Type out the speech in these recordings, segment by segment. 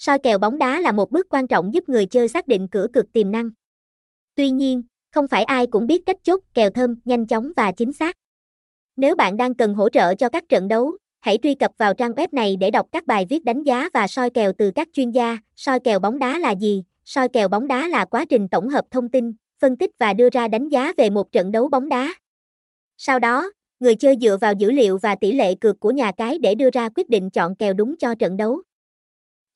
soi kèo bóng đá là một bước quan trọng giúp người chơi xác định cửa cực tiềm năng. Tuy nhiên, không phải ai cũng biết cách chốt kèo thơm, nhanh chóng và chính xác. Nếu bạn đang cần hỗ trợ cho các trận đấu, hãy truy cập vào trang web này để đọc các bài viết đánh giá và soi kèo từ các chuyên gia. Soi kèo bóng đá là gì? Soi kèo bóng đá là quá trình tổng hợp thông tin, phân tích và đưa ra đánh giá về một trận đấu bóng đá. Sau đó, người chơi dựa vào dữ liệu và tỷ lệ cược của nhà cái để đưa ra quyết định chọn kèo đúng cho trận đấu.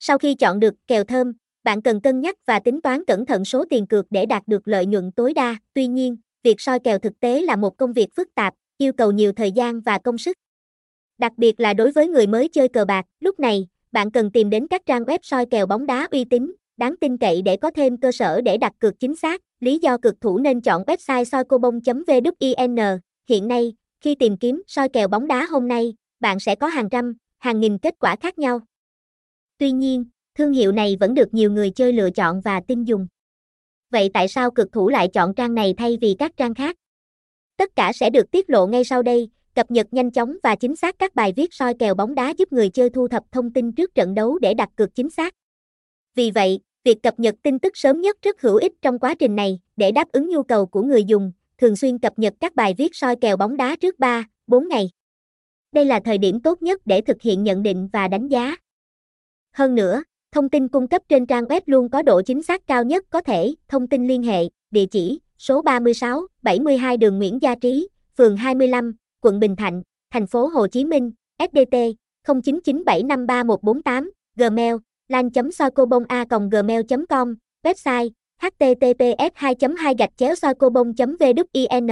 Sau khi chọn được kèo thơm, bạn cần cân nhắc và tính toán cẩn thận số tiền cược để đạt được lợi nhuận tối đa. Tuy nhiên, việc soi kèo thực tế là một công việc phức tạp, yêu cầu nhiều thời gian và công sức. Đặc biệt là đối với người mới chơi cờ bạc, lúc này, bạn cần tìm đến các trang web soi kèo bóng đá uy tín, đáng tin cậy để có thêm cơ sở để đặt cược chính xác. Lý do cực thủ nên chọn website soicobong.vn. Hiện nay, khi tìm kiếm soi kèo bóng đá hôm nay, bạn sẽ có hàng trăm, hàng nghìn kết quả khác nhau. Tuy nhiên, thương hiệu này vẫn được nhiều người chơi lựa chọn và tin dùng. Vậy tại sao cực thủ lại chọn trang này thay vì các trang khác? Tất cả sẽ được tiết lộ ngay sau đây, cập nhật nhanh chóng và chính xác các bài viết soi kèo bóng đá giúp người chơi thu thập thông tin trước trận đấu để đặt cược chính xác. Vì vậy, việc cập nhật tin tức sớm nhất rất hữu ích trong quá trình này để đáp ứng nhu cầu của người dùng, thường xuyên cập nhật các bài viết soi kèo bóng đá trước 3, 4 ngày. Đây là thời điểm tốt nhất để thực hiện nhận định và đánh giá. Hơn nữa, thông tin cung cấp trên trang web luôn có độ chính xác cao nhất có thể, thông tin liên hệ, địa chỉ, số 36, 72 đường Nguyễn Gia Trí, phường 25, quận Bình Thạnh, thành phố Hồ Chí Minh, SDT 0997531148, Gmail, lan.soicobonga.gmail.com, website https 2 2 gạch chéo soicobong vn